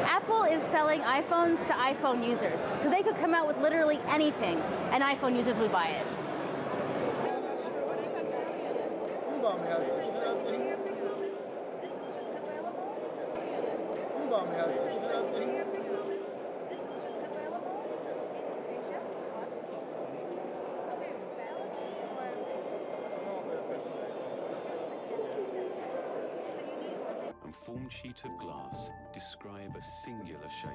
Apple is selling iPhones to iPhone users. So they could come out with literally anything, and iPhone users would buy it. Formed sheet of glass describe a singular shape.